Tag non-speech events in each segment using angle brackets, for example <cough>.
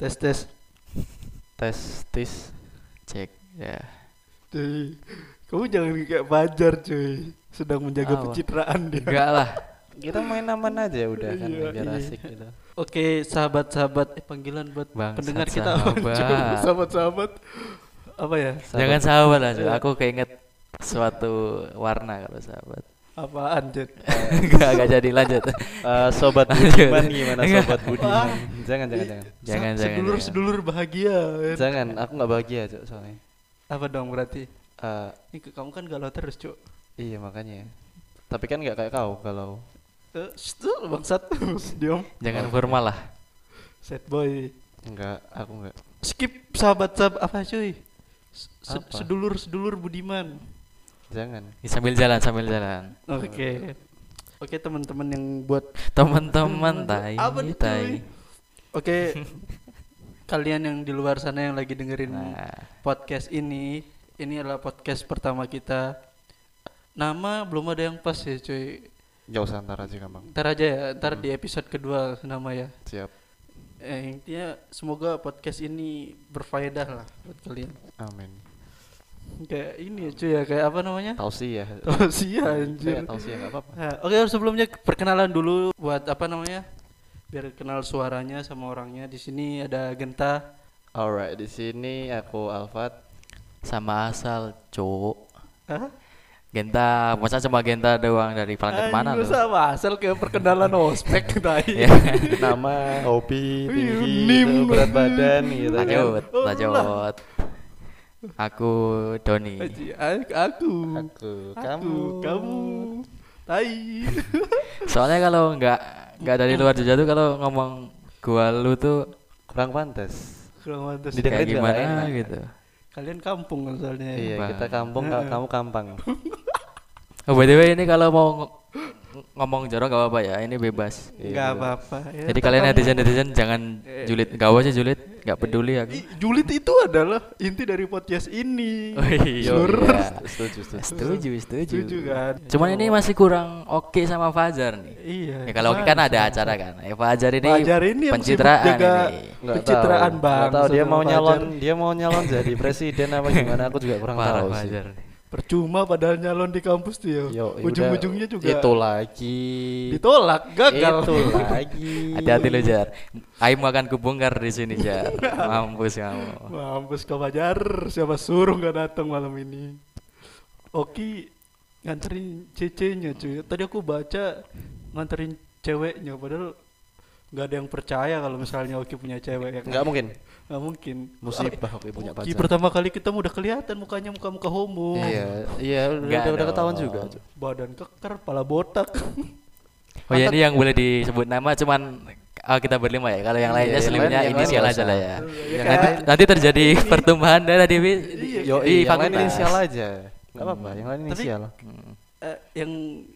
Tes tes. tes tis Cek ya. Cuy. Kamu jangan kayak Fajar cuy. Sedang menjaga Apa? pencitraan dia. Enggak lah. <laughs> kita main aman aja udah kan Iya, biar iya. asik gitu Oke, sahabat-sahabat eh, panggilan buat Bangsat pendengar kita sahabat. <laughs> Sahabat-sahabat. Apa ya? Jangan sahabat lah, Cuk. Iya. Aku keinget suatu warna kalau sahabat. Apaan, Jet? Enggak, enggak jadi lanjut. <laughs> Eh, sobat Lanjut. Budiman gimana Enggak. sobat Budiman jangan jangan jangan Jangan, jangan, Sedulur-sedulur bahagia. jangan aku nggak bahagia cok soalnya Apa dong berarti? Eh, Ini ke- kamu kan galau terus, Cuk. iya makanya tapi kan nggak kayak kau kalau Eh, shh, bangsat. <laughs> Diam. Jangan formal lah. Sad boy. nggak aku nggak Skip sahabat-sahabat apa cuy? Se-? Sedulur-sedulur Budiman. Jangan Sambil jalan, sambil jalan. Oke. Oke teman-teman yang buat Teman-teman <laughs> tai, Apa tai. Oke. Kalian yang di luar sana yang lagi dengerin Nah, podcast ini, ini adalah podcast pertama kita. Nama belum ada yang pas ya cuy. jauh santar aja gampang Ntar aja ya, ntar di episode kedua nama ya. siap Eh, intinya semoga podcast ini berfaedah lah buat kalian. amin Kayak ini ya cuy ya, kayak apa namanya? tausiah Tausiah anjir. kayak tausiah nggak apa-apa Nah, Oke sebelumnya perkenalan dulu buat apa namanya biar kenal suaranya sama orangnya di sini ada Genta alright di sini aku Alfat sama asal, Cuk. Hah? Genta, masa cuma Genta doang dari planet mana lu? sama asal kayak perkenalan ospek <laughs> tadi Ya. nama hobi tinggi nim. gitu, berat badan gitu Lanjut, lanjut. Aku Doni. Aji, a- aku. Aku aku kamu. kamu. Tai. <laughs> Soalnya kalau nggak nggak dari luar Jogja tuh kalau ngomong gua lu tuh kurang pantas. Kurang mantas Didengar- gimana enak. gitu. kalian kampung kan soalnya. Iya Bang. kita kampung ka- kamu kampang. Oh, by the way ini kalau mau ngomong jorok gak apa-apa ya, ini bebas. Iya, nggak gitu. apa-apa ya, Jadi kalian netizen netizen jangan Eh. julid, gak usah julid, gak peduli aku. Julid itu adalah inti dari podcast ini Oh iya. Seluruh- setuju setuju Setuju, setuju. Setuju kan? Cuman ini masih kurang oke sama Fajar nih. iya Ya kalau oke kan ada acara kan. Ya Fajar ini Fajar ini pencitraan jaga ini. Nggak pencitraan tahu. bang tahu dia mau Fajar. nyalon dia mau nyalon jadi presiden apa gimana aku juga kurang Parah tahu sih Fajar. Percuma padahal nyalon di kampus tuh ya Yo, ya ujung-ujungnya juga itu lagi ditolak gagal itu lagi Hati-hati lu Jar. Aim akan kubongkar di sini Jar. Mampus kamu. mampus kau Fajar siapa suruh nggak datang malam ini Oki nganterin cece-nya cuy tadi aku baca nganterin ceweknya padahal nggak ada yang percaya kalau misalnya Oki punya cewek ya kan? nggak mungkin nggak mungkin. Musibah oke punya pacar. pertama kali ketemu udah kelihatan mukanya muka-muka homo. Iya iya udah udah, udah ketahuan juga. Badan keker pala botak. Oh ya ini yang boleh disebut nama cuman oh, kita berlima ya. Kalau yang Iya, lainnya yang lain inisial aja lah ya. Iya Nanti, kan? nanti terjadi pertumbuhan darah di, yo di yang lain inisial aja. Nggak apa-apa yang lain Tapi- inisial. Hmm. Eh, yang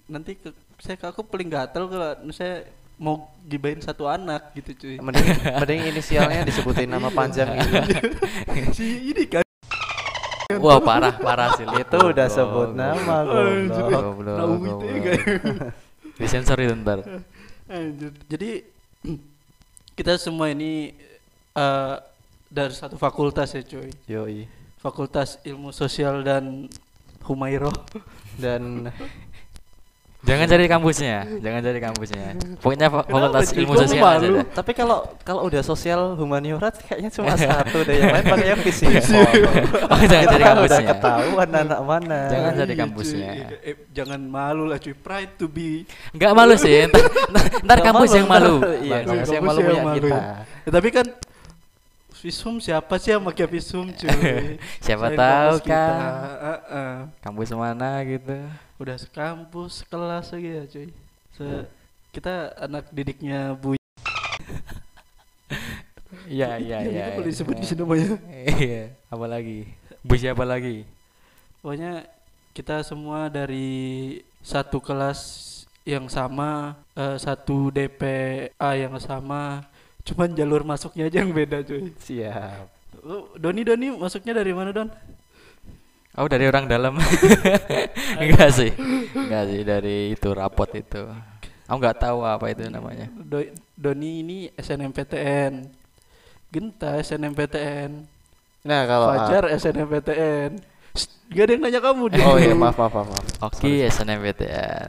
nanti ke, saya aku paling gatel kalau saya mau gibain satu anak gitu cuy mending <laughs> mending inisialnya disebutin nama panjang gitu <laughs> si ini kan Wah parah parah sih. itu udah sebut nama goblok Goblok, Nah, ya, guys. <laughs> Disensor itu ntar. Jadi <clears throat> kita semua ini eh, dari satu fakultas ya cuy. yoi Fakultas Ilmu Sosial dan Humairo. dan Jangan cari kampusnya, jangan cari kampusnya. Pokoknya fa- fakultas ilmu sosial aja. dah. tapi kalau kalau udah sosial humaniora kayaknya cuma <laughs> satu deh yang lain pakainya fisik Oh, <laughs> jangan cari udah kampusnya. ketahuan anak mana Jangan cari Iya, kampusnya. cuy. Eh, jangan malu lah cuy. Pride to be. Enggak malu sih, ntar, kampus malu, yang malu. iya kampus yang malu yang punya kita Ya, tapi kan Visum siapa sih yang pakai visum cuy? <laughs> Siapa Selain tahu kampus kita. kan. Heeh. Kampus mana gitu. Udah sekampus, sekelas lagi ya cuy. Se- kita anak didiknya Bu <laughs> Iya, iya, iya. itu boleh iya. disebut di sini namanya. Iya, apa lagi? Bu siapa lagi? Pokoknya kita semua dari satu kelas yang sama, eh, satu DPA yang sama, cuman jalur masuknya aja yang beda cuy. siap Lu, Doni Doni masuknya dari mana Don? Oh, dari orang dalam. <laughs> enggak sih. Enggak sih dari itu rapot itu. Aku nggak tahu apa itu namanya. Do- Doni ini SNMPTN. Genta SNMPTN. Nah, kalau Fajar SNMPTN. Shh, Gak ada yang nanya kamu dia. Oh iya, maaf, maaf, maaf. maaf. Oke, SNMPTN.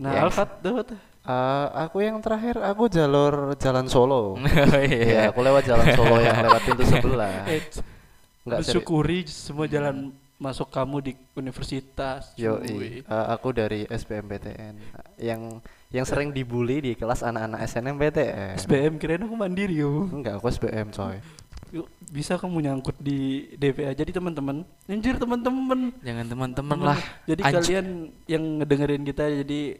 Nah, Yang- Alfat dapat. Eh, aku yang terakhir aku jalur jalan Solo. <laughs> Oh Iya, iya. aku lewat jalan Solo yang lewat pintu sebelah. <laughs> Enggak bersyukuri semua jalan masuk kamu di universitas. Yo, cuy. aku dari SBMPTN yang yang sering dibully di kelas anak-anak SNMPTN. SBM kirain aku mandiri yo. Enggak, aku SBM coy. Yuk, bisa kamu nyangkut di DPA. Jadi teman-teman, anjir teman-teman. Jangan teman-teman lah. Jadi Anj- kalian yang ngedengerin kita jadi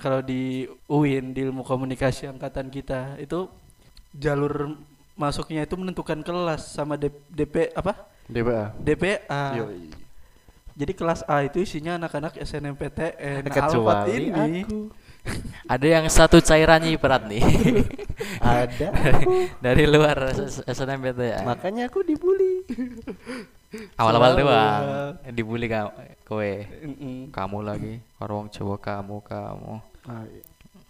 kalau di UIN di ilmu komunikasi angkatan kita itu jalur masuknya itu menentukan kelas sama D- DP apa? DPA. DPA. Yoi. Jadi kelas A itu isinya anak-anak SNMPTN. Nah, Alfat Kecuali ini aku. <laughs> Ada yang satu cairannya berat nih. <laughs> Ada. <laughs> Dari luar S- SNMPTN. Makanya aku dibully. Awal-awal doang dibully kamu kowe. Mm-mm. Kamu lagi, orang Jawa kamu, kamu. Ah, iya.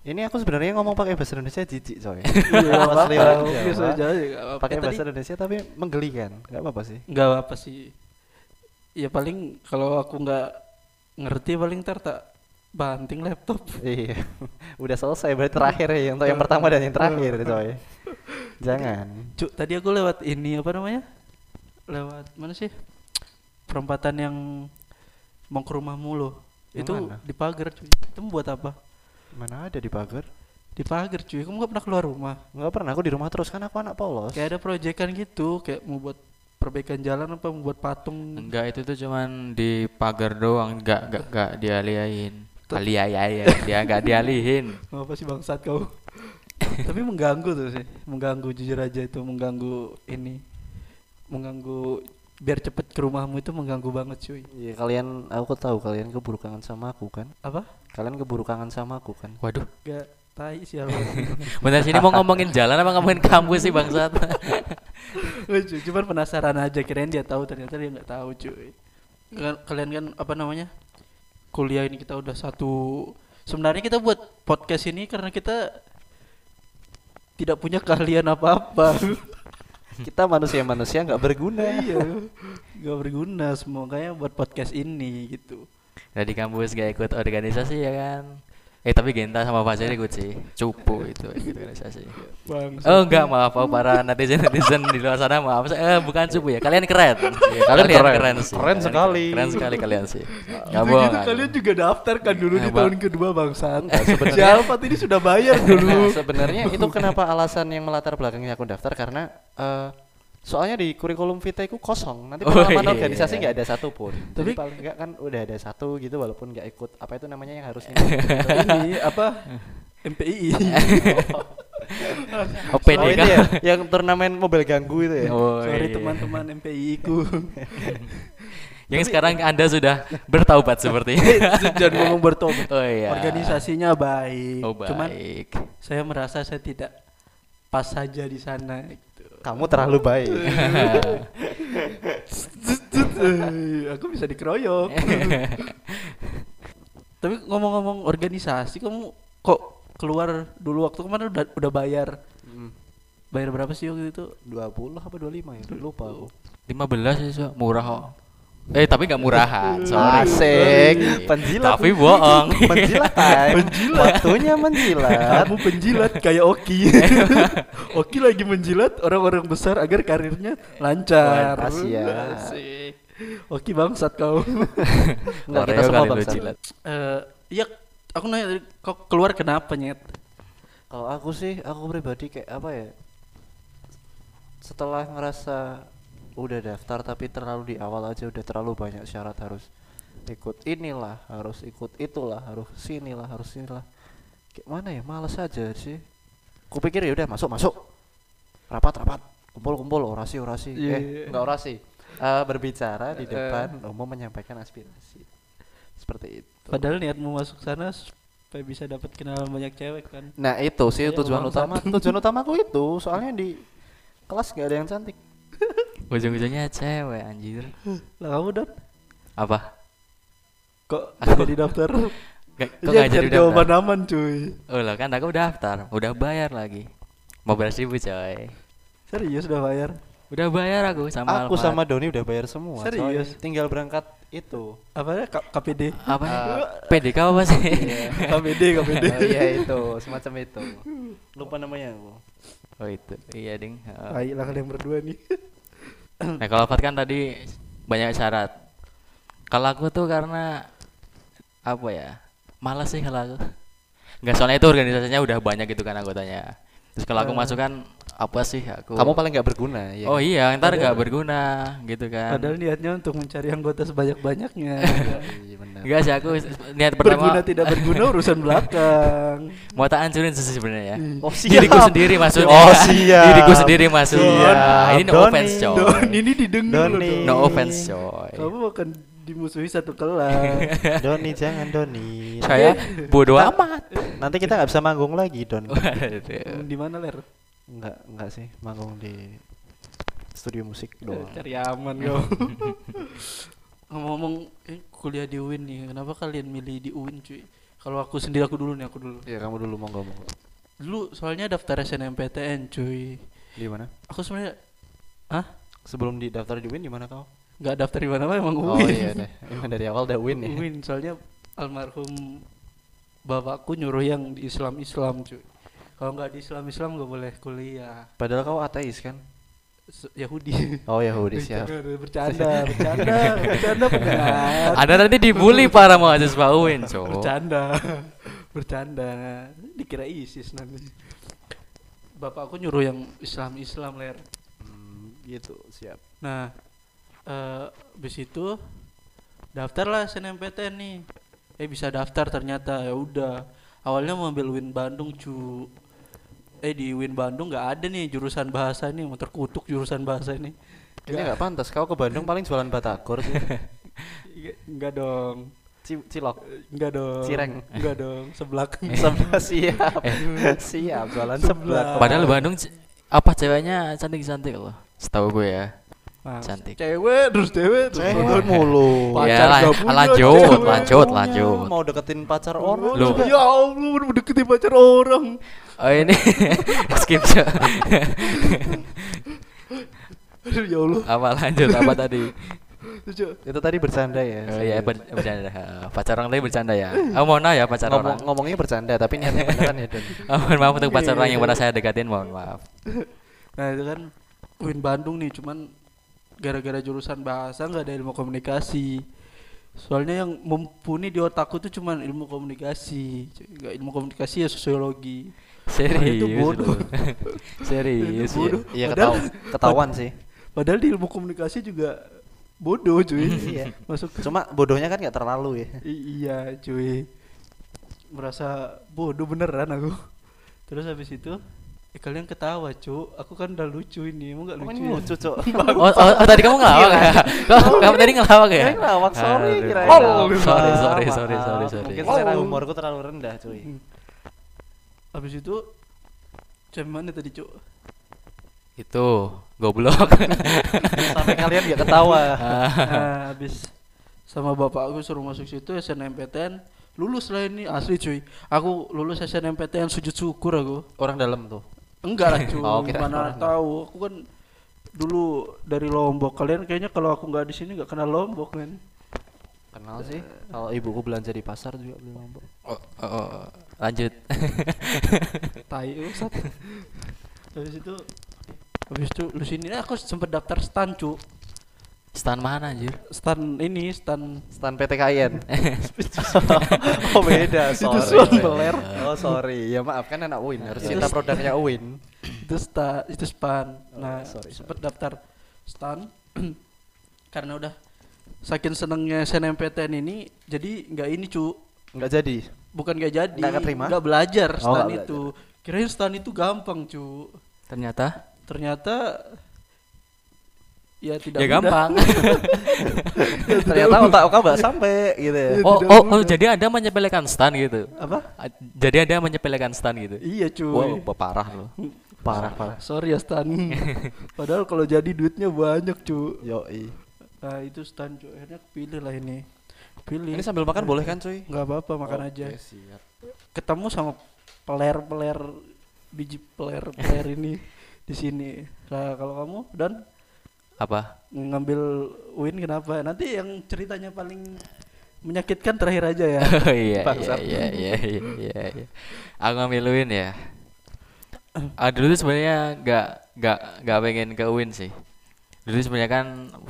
Ini aku sebenarnya ngomong pakai bahasa Indonesia jijik coy. Iya, <laughs> apa-apa. nggak apa-apa. Pakai bahasa Indonesia tapi menggelikan. Enggak apa-apa sih. nggak apa sih. Ya paling kalau aku nggak ngerti paling ntar tak banting laptop. Iya. <laughs> Udah selesai berarti terakhir ya untuk yang pertama dan yang terakhir <laughs> coy. Jangan. Cuk, tadi aku lewat ini apa namanya? Lewat mana sih? Perempatan yang mau ke rumahmu loh. Yang itu mana? di pagar cuy. Itu buat apa? Mana ada di pagar? Di pagar cuy. Kamu gak pernah keluar rumah. Enggak pernah aku di rumah terus kan aku anak polos. Kayak ada proyekan gitu, kayak mau buat perbaikan jalan apa mau buat patung. Enggak itu tuh cuman di pagar doang, enggak enggak enggak dialihin. Aliayain, dia enggak <laughs> dialihin. Apa sih bangsat kau? <laughs> Tapi mengganggu tuh sih, mengganggu jujur aja itu mengganggu ini, mengganggu biar cepet ke rumahmu itu mengganggu banget cuy. Iya kalian aku tahu kalian keburu kangen sama aku kan? Apa? Kalian keburu kangen sama aku kan? Waduh, Gak tai sih apa? <laughs> bentar sini mau ngomongin jalan apa ngomongin kampus sih bangsat? <laughs> Lucu, cuman penasaran aja kirain dia tahu ternyata dia nggak tahu cuy. Kan- Kalian kan apa namanya? Kuliah ini kita udah satu. Sebenarnya kita buat podcast ini karena kita tidak punya keahlian apa-apa. <laughs> Kita manusia-manusia nggak berguna. iya, nggak berguna. Semoga buat podcast ini gitu. Udah di kampus gak ikut organisasi ya kan? Eh tapi Genta sama Fajar ikut sih, cupu itu ikut organisasi. Bang. Oh enggak maaf oh, para netizen netizen di luar sana maaf eh, bukan cupu ya kalian keren Iya, kalian keren. sih Keren sekali. keren sekali kalian sih Gitu bohong gitu kalian juga daftar kan dulu di tahun kedua bangsat. Alfat ini sudah bayar dulu. Sebenarnya itu kenapa alasan yang melatar belakangnya aku daftar karena eh, soalnya di kurikulum vitae ku kosong. Nanti Oh, pengalaman iya. organisasi nggak ada satupun. Tapi Tapi- paling enggak kan udah ada satu gitu walaupun nggak ikut apa itu namanya yang harusnya. <laughs> ini apa? MPI. oh Oh, ya, yang turnamen mobil ganggu itu ya. Oh, Sorry iya. teman-teman MPI ku. <laughs> yang sekarang anda sudah bertaubat sepertinya <laughs> Jangan ngomong bertobat. oh iya Organisasinya baik. oh Cuman baik saya merasa saya tidak pas saja di sana. Kamu terlalu baik. <laughs> Aku bisa dikeroyok. <laughs> Tapi ngomong-ngomong organisasi, kamu kok keluar dulu waktu kemarin udah udah bayar Hmm, bayar berapa sih waktu itu? 20 apa 25 ya? Lupa aku. 15 sih so. murah kok eh tapi nggak murahan sorry Asik, penjilat. tapi bohong <laughs> Menjilat time. Waktunya menjilat. Kamu penjilat kayak Oki. <laughs> Oki lagi menjilat orang-orang besar agar karirnya lancar. Asia. Asik. Oki bangsat kau. <laughs> Enggak kita semua kali lu bangsa. jilat. Eh, iya, aku nanya tadi, kok keluar kenapa nyet? Kalau aku sih, aku pribadi kayak apa ya? Setelah ngerasa udah daftar tapi terlalu di awal aja udah terlalu banyak syarat harus ikut inilah, harus ikut itulah, harus sinilah, harus inilah. Kayak mana ya? Males aja sih. Kupikir ya udah masuk masuk. Rapat rapat, kumpul kumpul, orasi orasi. Iya, eh, iya. enggak orasi. Eh, berbicara di Eh. depan umum menyampaikan aspirasi. Seperti itu. Padahal niatmu masuk sana supaya bisa dapat kenalan banyak cewek kan. Nah itu sih Iya, tujuan utama tujuan utamaku itu soalnya di kelas gak ada yang cantik. <laughs> ujung-ujungnya cewek anjir Lah kamu dan apa kok jadi daftar? <laughs> Gak, kok Iya, nggak jadi daftar? jawaban aman cuy. Oh lah kan aku daftar, udah bayar lagi. Mau belas ribu coy. Serius udah bayar? Udah bayar aku sama Aku Alfat. sama Doni udah bayar semua. coy. Serius? Tinggal berangkat itu. Apa ya? KPD. apa Ah. PDK apa sih KPD, KPD. <laughs> Oh, iya itu, semacam itu. Lupa namanya aku. Oh itu iya ding Heeh. Tai lah kalian berdua nih. <coughs> nah kalau Alfat kan tadi banyak syarat kalau aku tuh karena apa ya malas sih kalau aku nggak soalnya itu organisasinya udah banyak gitu kan anggotanya terus kalau aku Eh. masuk kan apa sih aku Kamu paling nggak berguna ya. oh iya ntar nggak berguna gitu kan Padahal niatnya untuk mencari anggota sebanyak-banyaknya. <laughs> Iya benar. enggak sih aku niat pertama berguna tidak berguna urusan belakang. <laughs> mau tak hancurin sih sebenarnya Oh diriku sendiri maksudnya Oh, <laughs> siap. diriku sendiri maksudnya Siap. ini no Doni. offense coy Don ini didengar loh, Doni. Don. no offense coy Kamu akan dimusuhi satu kelas. Doni jangan Doni. saya bodoh amat Nanti kita nggak bisa manggung lagi Don. Di mana ler? Enggak, enggak sih, manggung di studio musik doang. Cari aman kau. <laughs> Ngomong-ngomong eh, kuliah di UIN nih, kenapa kalian milih di UIN cuy? Kalau aku sendiri aku dulu nih, aku dulu. Ya kamu dulu monggo monggo. Dulu soalnya daftar SNMPTN cuy. Di mana? Aku sebenarnya Sebelum didaftar di Win di mana kau? nggak daftar di mana emang Oh UIN. iya deh. Emang dari awal udah Win ya. UIN soalnya almarhum bapakku nyuruh yang di Islam Islam cuy. Kalau nggak di Islam Islam nggak boleh kuliah. Padahal kau ateis kan? Yahudi. Oh Yahudi siap. bercanda, bercanda, bercanda pendengar. <laughs> Anda nanti dibully para mahasiswa UIN, cowok. Bercanda, bercanda. Dikira ISIS nanti. Bapakku nyuruh yang Islam Islam ler. Hmm, gitu siap. Nah, eh habis itu daftarlah SNMPTN nih. Eh bisa daftar ternyata ya udah. Awalnya mau ambil Win Bandung cu. Eh di Win Bandung nggak ada nih jurusan bahasa ini, mau terkutuk jurusan bahasa ini. Ini nggak pantas. Kau ke Bandung paling jualan batagor sih. <laughs> Nggak- dong. Ci- Cilok. Enggak dong. Cireng. Enggak dong, seblak. <laughs> Sebelah siap. siap jualan. Sebelah. Padahal Bandung apa ceweknya cantik-cantik loh. Setahu gue ya. Nah, Cantik. Cewek terus cewek terus Cewek mulu. Pacar Ya, punya, lanjut, cewek lanjut, punya. lanjut. Mau deketin pacar orang Loh. Ya Allah, udah deketin pacar orang. Oh ini <laughs> skip Cok. Aduh, ya Allah. apa lanjut apa <laughs> tadi? Itu tadi bercanda ya. Oh iya ber- bercanda. Pacar orang tadi bercanda ya. Oh mohon maaf ya pacar Ngomong, orang. ngomongnya bercanda tapi niatnya <laughs> beneran ya Don. Oh, mohon maaf untuk pacar Iya, orang yang iya. pernah saya deketin mohon maaf. Nah, itu kan Win Bandung nih, cuman gara-gara jurusan bahasa nggak ada ilmu komunikasi. Soalnya yang mumpuni di otakku tuh cuman ilmu komunikasi. Nggak ilmu komunikasi ya sosiologi. Serius. itu bodoh. <laughs> Serius. Itu bodoh. ya. Iya Padahal- ketau- ketahuan sih. Padahal di ilmu komunikasi juga bodoh cuy. <laughs> Iya. Masuk ke Cuma bodohnya kan nggak terlalu ya. I- iya cuy merasa bodoh beneran aku terus habis itu eh, kalian ketawa cu aku kan udah lucu ini emang gak Oh, lucu ya? lucu, Cok. <laughs> Oh, oh, oh, tadi kamu ngelawak ya? Kau- kamu tadi ngelawak ya? Ngelawak, sorry, kirain Oh, sorry, sorry, sorry, sorry, sorry. Mungkin Oh. selera humorku terlalu rendah, cuy. Habis itu jam mana tadi cu Itu goblok. <laughs> Sampai kalian nggak ketawa. <laughs> nah, habis sama bapak aku suruh masuk situ SNMPTN lulus lah ini asli cuy. Aku lulus SNMPTN sujud syukur aku. Orang dalam tuh. enggak lah cuy. <laughs> Oh, mana orang. tahu. aku kan dulu dari Lombok. Kalian kayaknya kalau aku nggak di sini nggak kenal Lombok kan Kenal sih. Kalau ibuku belanja di pasar juga beli lombok. Oh, oh, oh, lanjut. <laughs> tai usat habis itu habis itu lu sini nah, aku sempet daftar stan cu Stan mana anjir? stan ini stan Stan PTKIN. <laughs> oh beda, Itu sorry. Swan Beler. Oh sorry, ya maaf kan anak Win harus Itu cinta st- produknya Win. itu sta itu span nah Oh, sorry, sempet daftar stan <clears throat> karena udah saking senengnya SNMPTN ini jadi nggak ini cu Nggak jadi. bukan nggak jadi Nggak keterima? nggak belajar Oh, stan itu kirain stan itu gampang cu Ternyata ternyata ya tidak ya mudah. gampang. <laughs> Ternyata otak kau nggak sampai gitu ya. Oh, oh, oh, jadi ada menyepelekan stan gitu. apa Jadi ada menyepelekan stan gitu. iya cuy Wow, parah loh. Parah parah. sorry ya stan <laughs> padahal kalau jadi duitnya banyak cu Yoi. Nah itu stan cu akhirnya pilih lah ini pilih Ini sambil makan boleh kan cuy? nggak apa-apa makan Oke, aja siap. ketemu sama peler peler biji peler peler ini di sini Nah, kalau kamu dan Apa? ngambil Win kenapa? Nanti yang ceritanya paling menyakitkan terakhir aja ya. <laughs> Oh iya iya iya iya iya iya. iya. Aku ngambil win ya. Ah dulu tuh sebenarnya nggak nggak nggak pengen ke win sih. Dulu sebenarnya kan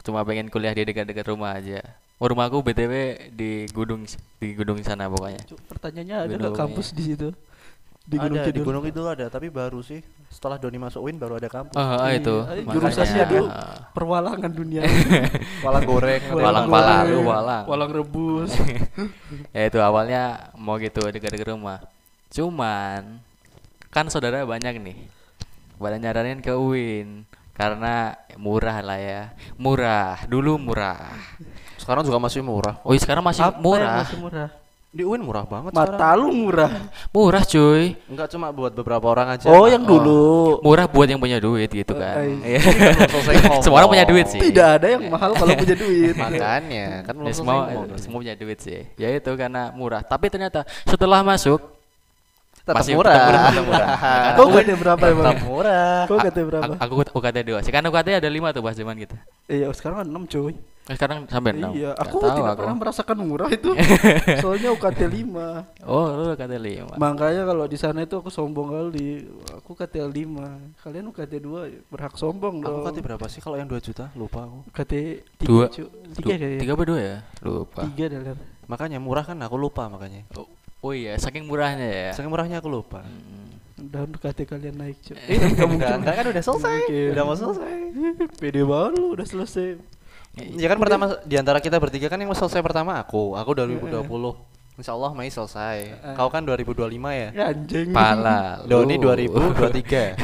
cuma pengen kuliah di dekat-dekat rumah aja. Oh, rumahku btw di Gunung di Gunung sana pokoknya. Pertanyaannya ada nggak kampus iya. di situ? Di Gunung ada di. Gunung Kidul ada, tapi baru sih. Setelah Doni masuk Win baru ada kampus. Oh, oh, itu. Iya, jurusannya tuh Ah. perwalangan dunia. <laughs> Walang goreng. Walang goreng, pala, lu walang. Walang rebus. <laughs> ya itu awalnya mau gitu dekat-dekat rumah. Cuman kan saudara banyak nih. Pada nyaranin ke UIN karena murah lah ya. Murah, dulu murah. Sekarang juga masih murah. Oh, iya, sekarang masih Apa murah. masih murah? Di Win murah banget sekarang. Mata lu murah. Murah, cuy. Enggak cuma buat beberapa orang aja. Oh, yang dulu. Murah buat yang punya duit gitu kan. Eh, Iya. selesai <laughs> ngomong. Semua orang punya duit sih. Tidak ada yang mahal kalau punya <laughs> duit. Makanya kan Ya, semua semua punya duit sih. Ya itu karena murah. Tapi ternyata setelah masuk tetap masih murah. tetap murah, tetap murah. <laughs> Kau UKT berapa emang? Tetap murah. Kau UKT berapa? Aku, aku UKT 2 sih. Kan UKT ada 5 tuh pas zaman kita. Iya, sekarang kan 6 cuy. Eh, sekarang sampai 6. Iya, aku tidak pernah merasakan murah itu. <laughs> Soalnya UKT 5. Oh, lu UKT 5. Makanya kalau di sana itu aku sombong kali. Aku UKT 5. Kalian UKT 2 berhak sombong Aku dong. kata berapa sih kalau yang 2 juta? Lupa aku. UKT 3 Dua. cu. 3 kayaknya. 3 apa 2 ya? Lupa. 3 dah Ler. Makanya murah kan aku lupa makanya. Oh, oh iya, saking murahnya ya. Saking murahnya aku lupa. Hmm. Udah UKT kalian naik cu. Eh, enggak mungkin. Enggak, kan udah selesai. Mungkin. Udah mau selesai. <laughs> Pede banget lu udah selesai. Ya kan pertama di antara kita bertiga kan yang mau selesai pertama aku. Aku 2020. Insya Allah Mei selesai. Kau kan 2025 ya? Ya anjing. Pala. Doni lu. 2023.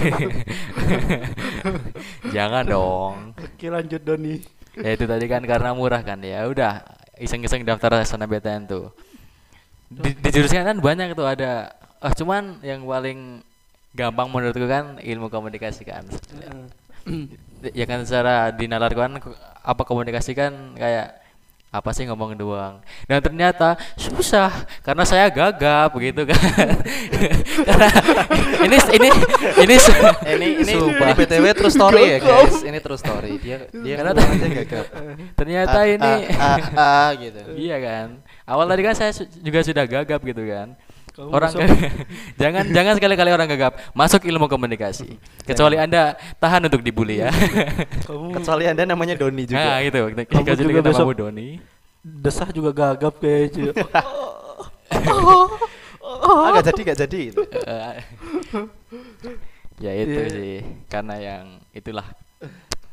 <laughs> Jangan dong. Oke lanjut Doni. ya itu tadi kan karena murah kan ya. Udah iseng-iseng daftar SNMPTN tuh. Di, di jurusan kan banyak tuh ada. Ah cuman yang paling gampang menurutku kan ilmu komunikasi kan. ya kan secara di nalar kan apa komunikasi kan kayak apa sih ngomong doang dan ternyata susah karena saya gagap begitu kan karena ini ini ini ini ini ini BTW true story ya guys. Ini true story. Dia dia Karena aja gagap. ternyata Ah, ini ah, ah, ah, gitu. iya kan awal tadi kan saya su- juga sudah gagap gitu kan Kamu orang <laughs> jangan jangan sekali-kali orang gagap masuk ilmu komunikasi kecuali anda tahan untuk dibully ya <laughs> Kamu Kecuali Anda namanya Doni juga. nah gitu Kamu kita juga kita besok- mau Doni desah juga gagap kayaknya. <laughs> Ah, gak jadi, gak jadi. gitu. Eh, ya itu Iya. sih karena yang itulah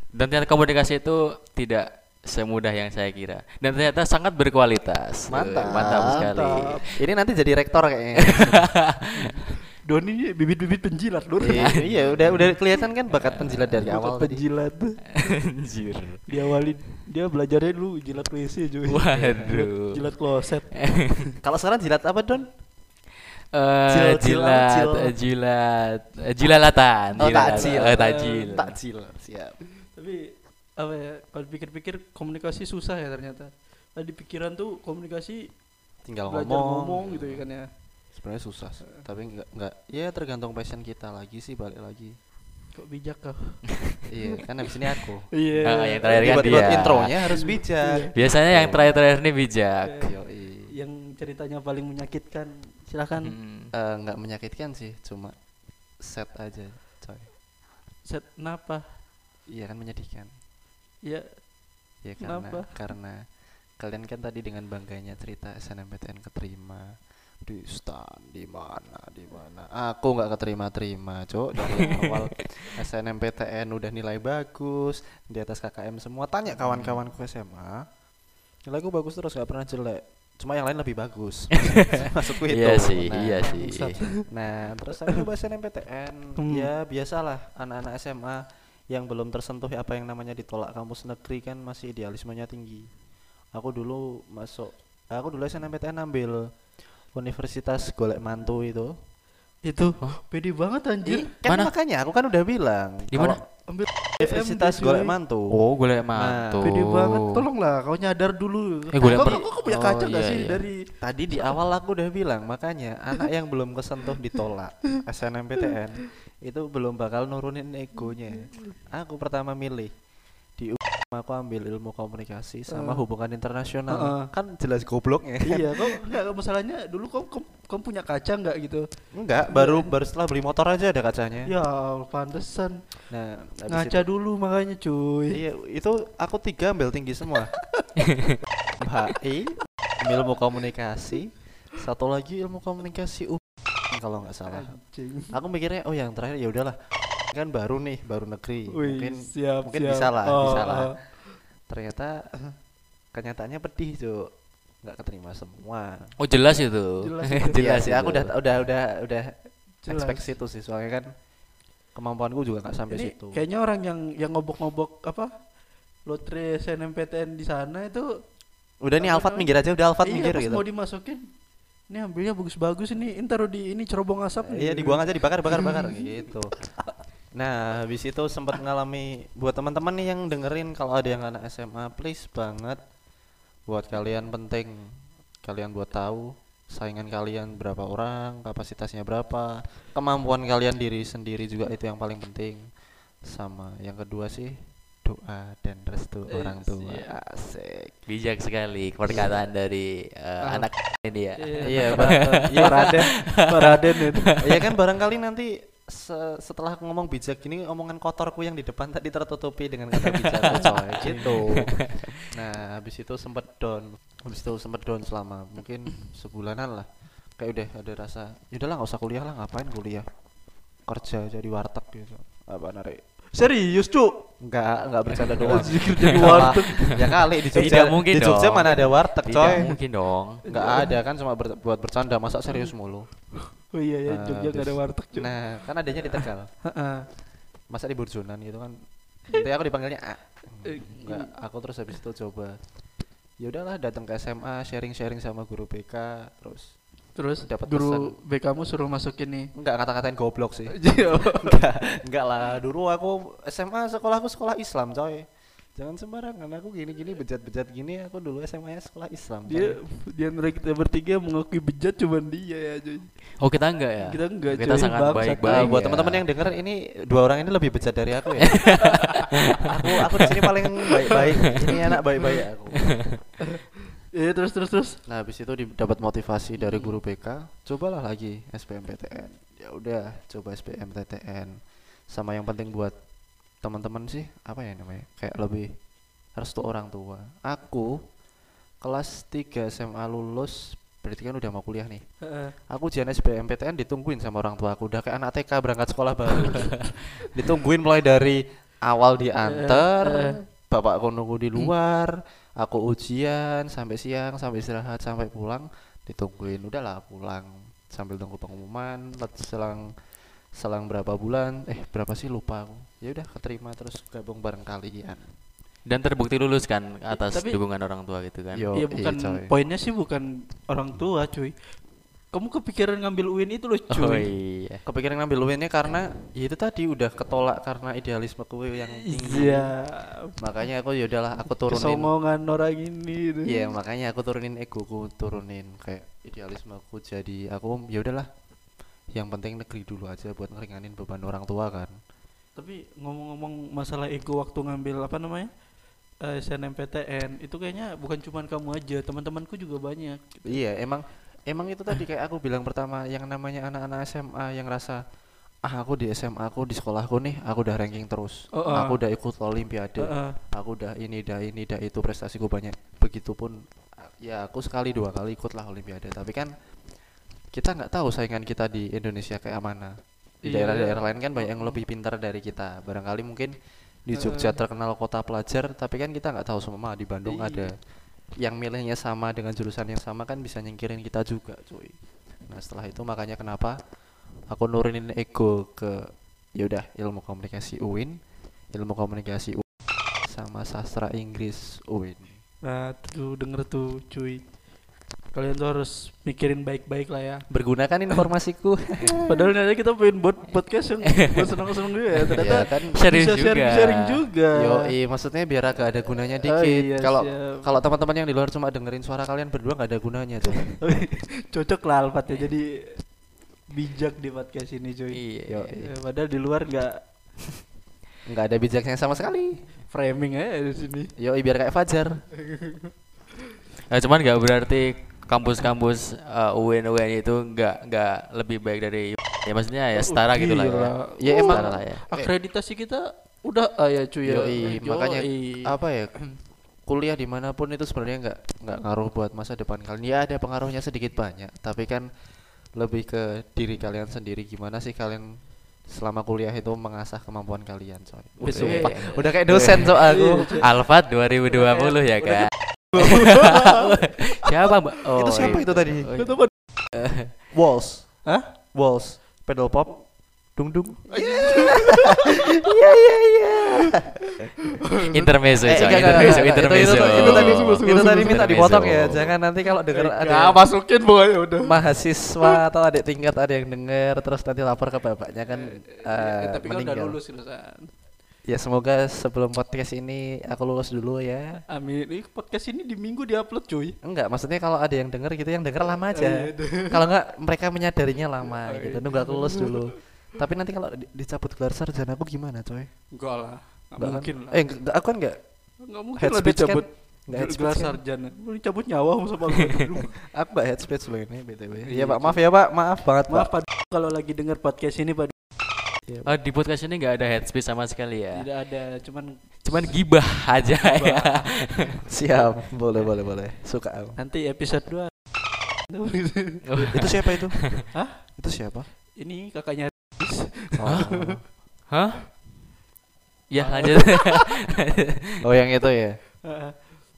dan ternyata komunikasi itu tidak semudah yang saya kira dan ternyata sangat berkualitas Mantap. mantap sekali Mantap. Ini nanti jadi rektor kayaknya. <laughs> Doni ini bibit-bibit penjilat lur. iya, iya, udah udah kelihatan kan bakat penjilat dari awal. penjilat. anjir Diawali dia belajarnya dulu jilat WC cuy. waduh Jilat kloset. <laughs> Kalau sekarang jilat apa, Don? Eh, cil- jilat, eh, jilat, eh, jilalatan, Oh, takjil. Eh, takjil. Takjil. Siap. Tapi apa ya kalau dipikir-pikir komunikasi susah ya ternyata. Tadi pikiran tuh komunikasi Tinggal belajar ngomong. ngomong gitu ya kan ya. Sebenarnya susah, sih. tapi enggak enggak ya tergantung passion kita lagi sih balik lagi. Kok bijak kau? <laughs> iya, kan habis ini aku. Iya. Ah, yang terakhir kan buat, buat dia. intronya harus bijak. Biasanya yang terakhir-terakhir ini bijak. Yoi. Yang ceritanya paling menyakitkan silakan Hmm. Eh, nggak menyakitkan sih, cuma set aja, coy. set kenapa? Iya kan menyedihkan. Ya. Ya karena Kenapa? karena kalian kan tadi dengan bangganya cerita SNMPTN keterima. Di stan di mana di mana. Aku nggak keterima terima cok dari <laughs> awal SNMPTN udah nilai bagus di atas KKM semua. Tanya kawan-kawanku SMA nilaiku bagus terus nggak pernah jelek. Cuma yang lain lebih bagus. <laughs> Masukku itu. Iya sih, Nah, iya sih. Nah, terus aku coba SNMPTN. Hmm. Ya, biasalah anak-anak SMA yang belum tersentuh apa yang namanya ditolak kampus negeri kan masih idealismenya tinggi. Aku dulu masuk aku dulu SNMPTN ambil Universitas Golek Mantu itu. itu pede banget anjir. Kan Mana? makanya aku kan udah bilang Di kalau mana? Ambil Universitas golek mantu. Oh, golek Nah, mantu. Pede banget, tolonglah kau nyadar dulu. Eh, gue kau, kau, kau punya Oh, kaca nggak iya, sih iya. dari Tadi di awal aku udah bilang, makanya anak yang belum kesentuh ditolak SNMPTN itu belum bakal nurunin egonya. Aku pertama milih aku ambil ilmu komunikasi sama Eh. hubungan internasional. Heeh. Kan jelas gobloknya. iya, kau <laughs> enggak masalahnya dulu kau kau, kau punya kaca nggak gitu? Enggak, baru baru setelah beli motor aja ada kacanya. Ya, pantesan. Nah, Ngaca itu- dulu makanya cuy. Iya, itu aku tiga ambil tinggi semua. <laughs> HI, ilmu komunikasi, satu lagi ilmu komunikasi U kalau nggak salah. Anjing. Aku mikirnya oh yang terakhir ya udahlah. Kan baru nih, baru negeri. Wih, mungkin siap, mungkin siap. bisa lah, Oh, bisa lah. oh. ternyata kenyataannya pedih, Cuk. Nggak keterima semua. Oh, jelas itu. Jelas <laughs> itu. jelas Iya sih, aku itu. udah udah udah udah Jelas. expect situ sih soalnya kan kemampuanku juga nggak sampai Ini situ. kayaknya orang yang yang ngobok-ngobok apa? Lotre SNMPTN di sana itu Udah nih Alfat minggir aja, udah Alfat iya, minggir gitu. mau dimasukin. Ini ambilnya bagus-bagus ini, ini taruh di ini cerobong asap nih. Iya dibuang aja dibakar bakar bakar <laughs> gitu. Nah habis itu sempat ngalami buat teman-teman nih yang dengerin kalau ada yang anak SMA please banget buat kalian penting kalian buat tahu saingan kalian berapa orang kapasitasnya berapa kemampuan kalian diri sendiri juga itu yang paling penting sama yang kedua sih doa dan restu Eh, orang tua siap. asik Bijak sekali perkataan dari eh, Ah. anak ini ya. iya Pak. iya Raden, Pak Raden itu. <laughs> Iya kan barangkali nanti se- setelah aku ngomong bijak gini omongan kotorku yang di depan tadi tertutupi dengan kata bijak coy <laughs> gitu. Nah, habis itu sempet down. Habis itu sempet down selama mungkin sebulanan lah. Kayak udah ada rasa, yaudahlah nggak usah kuliah lah, ngapain kuliah? Kerja jadi warteg gitu. Apa narik? Serius, Cuk. Enggak, enggak bercanda <laughs> doang. Zikir jadi warteg. <laughs> ya kali di Jogja. Tidak mungkin di Jogja dong. mana ada warteg, Tidak coy? mungkin dong. Enggak ada kan cuma ber- buat bercanda, masa serius mulu. Oh iya ya, Jogja gak ada warteg, Cuk. Nah, kan adanya di Tegal. Masa di Burjonan gitu kan <laughs> nanti aku dipanggilnya A Eh, enggak aku terus habis itu coba ya udahlah datang ke SMA sharing sharing sama guru BK terus Terus Dapat guru B kamu suruh masukin nih. enggak kata-katain goblok sih <laughs> Iya. enggak enggak lah dulu aku SMA sekolahku sekolah Islam coy jangan sembarangan aku gini-gini bejat-bejat gini aku dulu SMA nya sekolah Islam dia coy. di antara kita bertiga mengakui bejat cuman dia ya, cuy. Oh, kita enggak ya? Kita enggak, Kita cuy. sangat baik-baik. Nah, buat ya. teman-teman yang denger ini dua orang ini lebih bejat dari aku ya. <laughs> aku aku di sini paling baik-baik. Ini anak baik-baik aku. Iya, <laughs> terus terus terus. Nah, habis itu dapat motivasi dari guru BK, cobalah lagi SBMPTN. Ya udah, coba SBMPTN. Sama yang penting buat teman-teman sih, apa ya namanya? Kayak lebih restu orang tua. Aku kelas 3 SMA lulus, berarti kan udah mau kuliah nih. Aku ujian SBMPTN ditungguin sama orang tua aku udah kayak anak TK berangkat sekolah baru. <laughs> ditungguin mulai dari awal diantar, Eh, bapakku nunggu di luar, aku ujian sampai siang, sampai istirahat, sampai pulang ditungguin. Udahlah pulang sambil tunggu pengumuman, selang selang berapa bulan, eh berapa sih lupa aku. Ya udah keterima terus gabung bareng kalian. Dan terbukti lulus kan atas Tapi- dukungan orang tua gitu kan. Yo, Iya bukan coy. poinnya sih bukan orang tua, cuy. Kamu kepikiran ngambil UIN itu loh, cuy. Oh iya. Kepikiran ngambil UIN-nya karena ya itu tadi udah ketolak karena idealisme gue yang tinggi. Iya. Makanya aku ya udahlah aku turunin. Kesombongan orang ini. Iya, makanya aku turunin egoku, turunin kayak idealismeku jadi aku ya udahlah. Yang penting negeri dulu aja buat ngeringanin beban orang tua kan. Tapi ngomong-ngomong masalah ego waktu ngambil apa namanya? eh, SNMPTN itu kayaknya bukan cuman kamu aja, teman-temanku juga banyak. Iya, emang emang itu tadi kayak aku bilang pertama yang namanya anak-anak SMA yang rasa ah aku di SMA aku di sekolahku nih aku udah ranking terus. Oh, oh. Aku udah ikut olimpiade. Heeh. Aku udah ini dah ini dah itu prestasiku banyak. Begitupun ya aku sekali dua kali ikutlah olimpiade, tapi kan kita nggak tahu saingan kita di Indonesia kayak mana. Di Iya. daerah-daerah lain kan banyak yang lebih pintar dari kita. Barangkali mungkin di Jogja terkenal kota pelajar, tapi kan kita nggak tahu semua di Bandung Iya. ada yang milihnya sama dengan jurusan yang sama kan bisa nyingkirin kita juga, cuy. Nah, setelah itu makanya kenapa aku nurunin ego ke yaudah ilmu komunikasi UIN, ilmu komunikasi UIN sama sastra Inggris UIN. Nah, tuh denger tuh, cuy. Kalian tuh harus mikirin baik-baik lah ya Bergunakan informasiku. <laughs> padahal nanti kita pengen buat podcast yang buat senang-senang juga ya ternyata ya kan. Bisa juga. sharing-sharing juga Yo, maksudnya biar agak ada gunanya Oh, dikit. iya, Kalau siap. kalau teman-teman yang di luar cuma dengerin suara kalian berdua nggak ada gunanya tuh. <laughs> cocok lah Alfat ya jadi bijak di podcast ini cuy Iya. Yo, Eh, padahal di luar nggak nggak ada bijaknya sama sekali. framing aja di sini Yo, biar kayak Fajar. <laughs> Nah, cuman nggak berarti kampus-kampus uh, UIN UIN itu nggak nggak lebih baik dari ya maksudnya ya setara gitu lah ya. Ya, Oh, emang- lah ya. akreditasi kita udah ah ya cuy ya Yoi, makanya Yoi. apa ya? Kuliah di mana pun itu sebenarnya nggak nggak ngaruh buat masa depan kalian. Ya ada pengaruhnya sedikit banyak, tapi kan lebih ke diri kalian sendiri. Gimana sih kalian selama kuliah itu mengasah kemampuan kalian. Wih, Betul. sumpah. Udah kayak dosen coy aku. Alfat 2020 ya kan. <laughs> Siapa mbak? Oh, itu siapa itu tadi? Oh, tau apa? Walls. Hah? Walls. Pedal pop. Dung dung. Intermezzo, Eh, coy. enggak, enggak, Intermezzo, enggak, intermezzo. Itu, itu, itu, tadi, Masuk, masuk, itu tadi minta Intermezzo. dipotong ya. Jangan nanti kalau denger ada ya masukin pokoknya udah mahasiswa atau adik tingkat ada yang denger terus nanti lapor ke bapaknya kan Eh, eh, tapi kan udah meninggal. lulus lulusan Ya semoga sebelum podcast ini aku lulus dulu ya. amin ini podcast ini di minggu diupload cuy Enggak, maksudnya kalau ada yang denger gitu yang denger lama Oh, aja. iya, Oh, kalau enggak mereka menyadarinya lama iya. gitu. Nunggu aku lulus dulu. Tapi nanti kalau di- dicabut gelar sarjana aku gimana, coy? enggak lah nggak Enggak mungkin kan? lah Eh, enggak, enggak, aku kan enggak. nggak mungkin lah speech kan? dicabut Enggak head gelar kan? sarjana lu dicabut nyawa sama <laughs> Aku enggak head speech loh ini BTW. Iya, Iya, Pak. Maaf ya, Pak. Maaf banget, Pak. maaf Pak kalau lagi denger podcast ini Pak Pak. Oh, di podcast ini nggak ada head speech sama sekali ya. tidak ada cuman Cuman gibah aja ya. <laughs> Siap. Boleh, boleh, boleh. Suka aku. nanti episode 2 <laughs> itu siapa itu? Hah? Itu siapa? ini kakaknya Oh. Hah? Ya lanjut. <laughs> oh, yang itu ya. Heeh.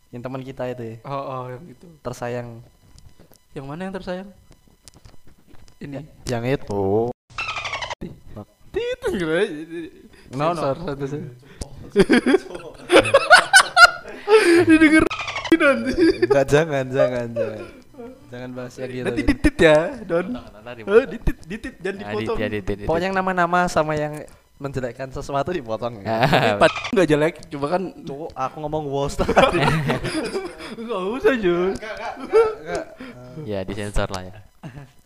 Yang teman kita itu ya. oh oh yang itu Tersayang. yang mana yang tersayang ini Yang itu. No, no. Sih. Didengar <laughs> nanti. Enggak jangan, jangan, jangan. Jangan bahas yang gitu. Nanti ditit ya, Don. Eh, ditit, ditit jangan Ya, dipotong. dit, ya, dit, dit, dit. Pokoknya yang nama-nama sama yang menjelekkan sesuatu dipotong. ya. Ah, Pad enggak jelek, coba kan Tuh, aku ngomong walls <laughs> tadi. enggak usah, Jun. ya disensor lah ya.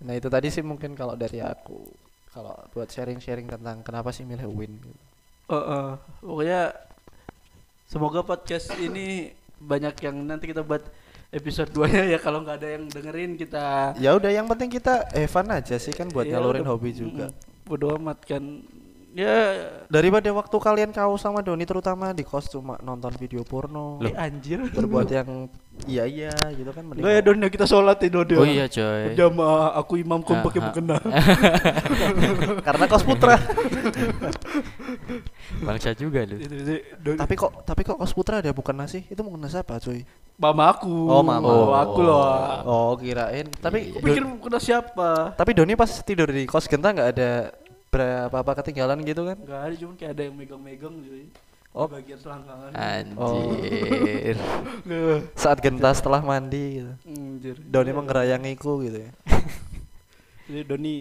nah, itu tadi sih mungkin kalau dari aku. Kalau buat sharing-sharing tentang kenapa sih milih Win. gitu. Heeh. Pokoknya semoga podcast ini banyak yang nanti kita buat episode 2-nya ya kalau nggak ada yang dengerin kita Ya udah yang penting kita Evan aja sih kan buat Ya nyalurin udah, hobi juga. Bodo amat kan. Ya Daripada waktu kalian kau sama Doni terutama di kos cuma nonton video porno. eh, anjir. Berbuat yang iya iya gitu kan mending Enggak ya Don ya kita sholat ya Don ya. Oh iya coy. Berjamaah aku imam kom Ah, pakai mukena. <laughs> karena kos putra. <laughs> Bangsa juga lu. Tapi kok tapi kok kos putra ada bukan nasi? Itu mukena siapa, cuy? mama aku. Oh, mama. Oh, aku loh. Oh, kirain. Tapi Aku pikir mukena siapa? tapi Doni pas tidur di kos genta nggak ada berapa apa ketinggalan gitu kan? Enggak ada cuman kayak ada yang megang-megang cuy. Oh. Di bagian selangkangan. Anjir. <laughs> Nah, Saat genta setelah mandi gitu. Anjir. Doni menggerayangiku gitu ya. <laughs> Jadi Doni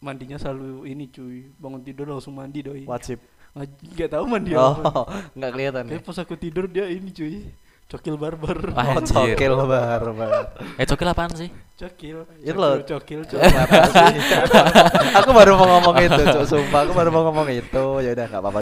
mandinya selalu ini cuy. Bangun tidur langsung mandi doi. Wajib. Enggak tahu mandi apa. Oh, <laughs> nggak kelihatan ya. Kayak pas aku tidur dia ini cuy. Cokil barbar. Wah. Oh, Anjir. cokil barbar. Eh cokil apaan sih? Cokil. Itu Cokil, loh. Cokil, cokil. apa sih? aku baru mau ngomong itu, Cuk. sumpah aku baru mau ngomong itu. Ya udah nggak apa-apa.